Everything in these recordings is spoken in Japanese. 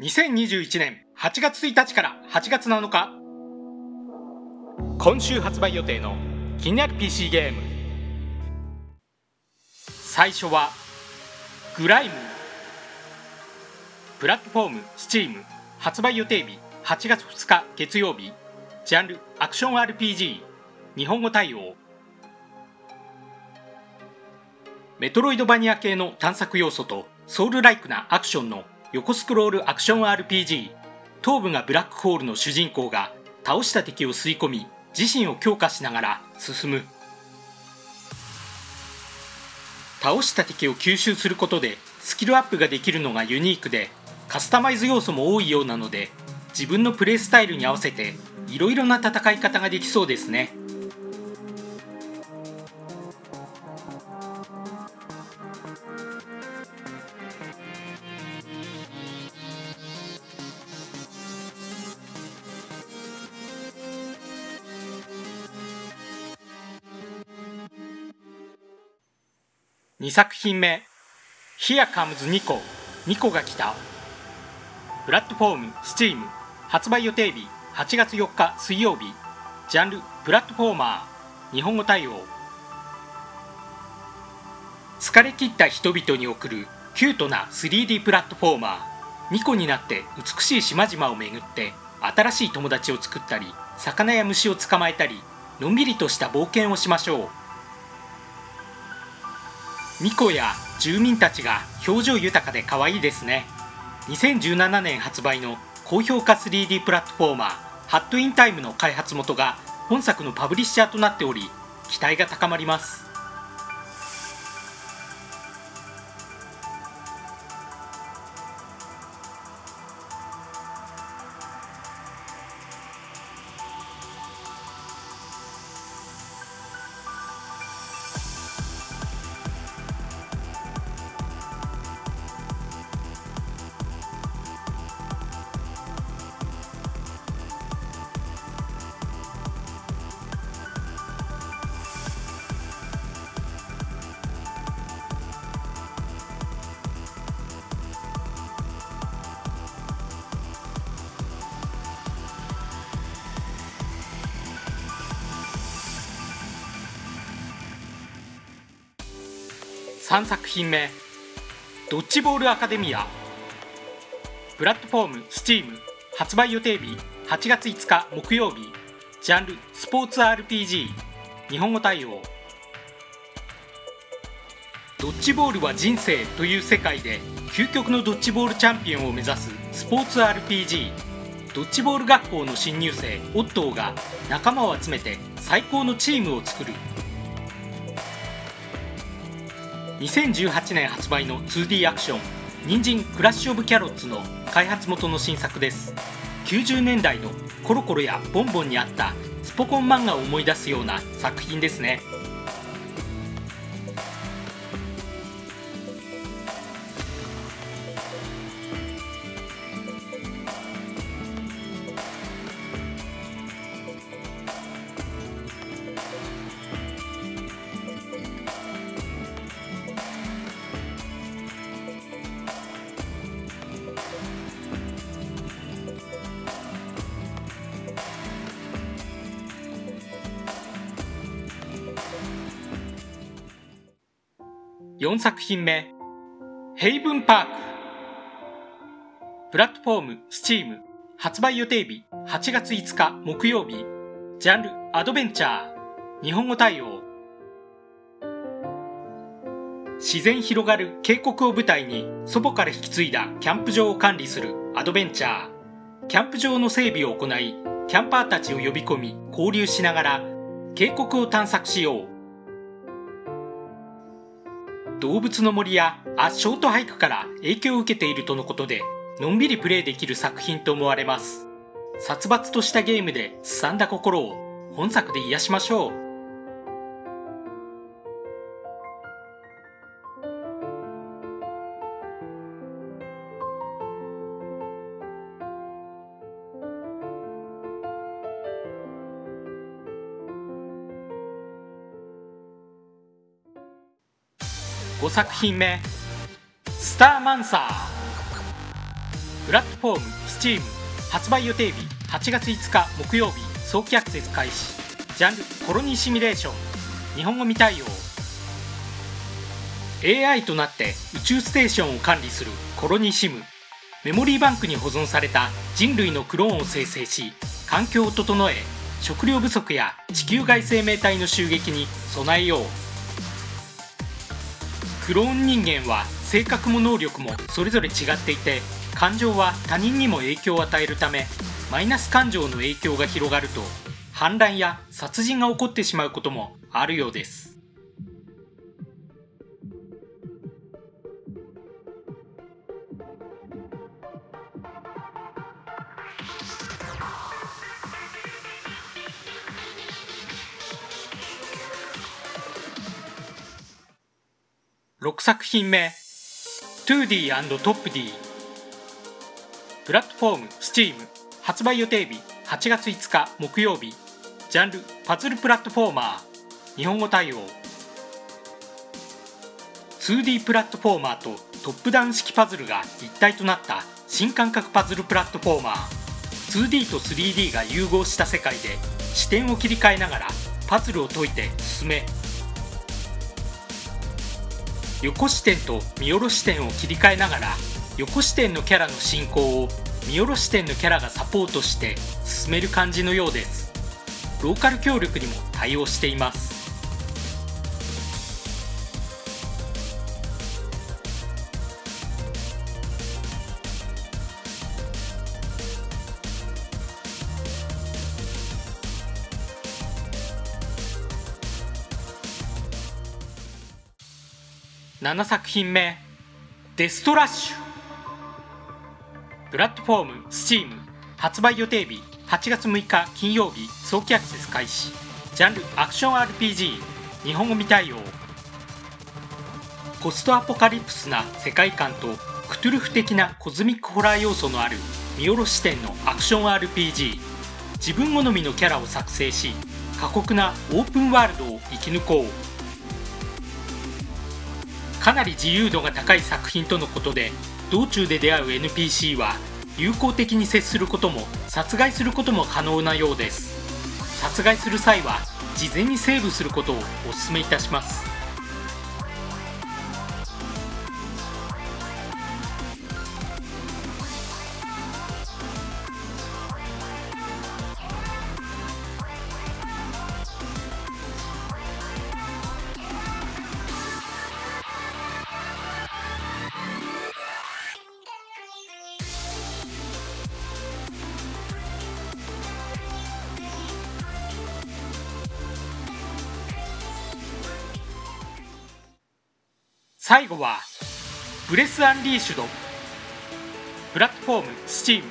2021年8月1日から8月7日。今週発売予定の気になる PC ゲーム。最初はグライム。プラットフォーム Steam 発売予定日8月2日月曜日。ジャンルアクション RPG 日本語対応。メトロイドバニア系の探索要素とソウルライクなアクションの横スクロールアクション RPG 頭部がブラックホールの主人公が倒した敵を吸い込み自身を強化しながら進む。倒した敵を吸収することでスキルアップができるのがユニークでカスタマイズ要素も多いようなので自分のプレイスタイルに合わせていろいろな戦い方ができそうですね。2作品目「Here Comes ニコ」ニコが来た。プラットフォーム Steam 発売予定日8月4日水曜日。ジャンルプラットフォーマー。日本語対応。疲れ切った人々に送るキュートな 3D プラットフォーマー。ニコになって美しい島々を巡って新しい友達を作ったり魚や虫を捕まえたりのんびりとした冒険をしましょう。巫女や住民たちが表情豊かで可愛いですね。2017年発売の高評価 3D プラットフォーマーハットインタイムの開発元が本作のパブリッシャーとなっており期待が高まります。3作品目ドッジボールアカデミアプラットフォーム Steam 発売予定日8月5日木曜日ジャンルスポーツ RPG 日本語対応。ドッジボールは人生という世界で究極のドッジボールチャンピオンを目指すスポーツ RPG ドッジボール学校の新入生オットーが仲間を集めて最高のチームを作る。2018年発売の 2D アクション「人参クラッシュ・オブ・キャロッツ」の開発元の新作です。90年代のコロコロやボンボンにあったスポコン漫画を思い出すような作品ですね。4作品目ヘイブンパークプラットフォーム Steam 発売予定日8月5日木曜日。ジャンルアドベンチャー。日本語対応。自然広がる渓谷を舞台に祖母から引き継いだキャンプ場を管理するアドベンチャー。キャンプ場の整備を行いキャンパーたちを呼び込み交流しながら渓谷を探索しよう。動物の森やアショート俳句から影響を受けているとのことでのんびりプレイできる作品と思われます。殺伐としたゲームですさんだ心を本作で癒しましょう。5作品目「スターマンサー」プラットフォーム STEAM 発売予定日8月5日木曜日。早期アクセス開始。ジャンルコロニーシミュレーション。日本語未対応。AI となって宇宙ステーションを管理するコロニーシム。メモリーバンクに保存された人類のクローンを生成し環境を整え食料不足や地球外生命体の襲撃に備えよう。クローン人間は性格も能力もそれぞれ違っていて感情は他人にも影響を与えるためマイナス感情の影響が広がると反乱や殺人が起こってしまうこともあるようです。6作品目。2D& トップ D プラットフォーム STEAM 発売予定日。8月5日。木曜日。ジャンル。パズルプラットフォーマー。日本語対応。2D プラットフォーマーと。トップダウン式パズルが。一体となった。新感覚パズルプラットフォーマー。2D と 3D が融合した世界で。視点を切り替えながら。パズルを解いて進め。横視点と見下ろし点を切り替えながら横視点のキャラの進行を見下ろし点のキャラがサポートして進める感じのようです。ローカル協力にも対応しています。7作品目「 Death Trash」プラットフォーム STEAM 発売予定日8月6日金曜日。早期アクセス開始。ジャンルアクション RPG 日本語未対応。ポストアポカリプスな世界観とクトゥルフ的なコズミックホラー要素のある見下ろし視点のアクション RPG 自分好みのキャラを作成し過酷なオープンワールドを生き抜こう。かなり自由度が高い作品とのことで道中で出会う NPC は友好的に接することも殺害することも可能なようです。殺害する際は事前にセーブすることをお勧めいたします。最後はブレスアンリーシュド。プラットフォーム STEAM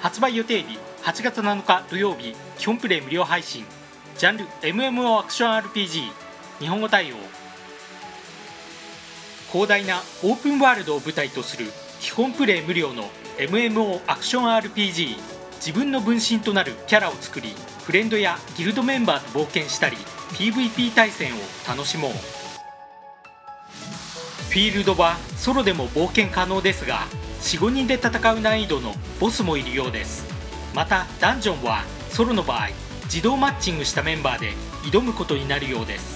発売予定日8月7日土曜日基本プレイ無料配信。ジャンル MMO アクション RPG 日本語対応。広大なオープンワールドを舞台とする基本プレイ無料の MMO アクション RPG 自分の分身となるキャラを作りフレンドやギルドメンバーと冒険したり PVP 対戦を楽しもう。フィールドはソロでも冒険可能ですが45人で戦う難易度のボスもいるようです。またダンジョンはソロの場合自動マッチングしたメンバーで挑むことになるようです。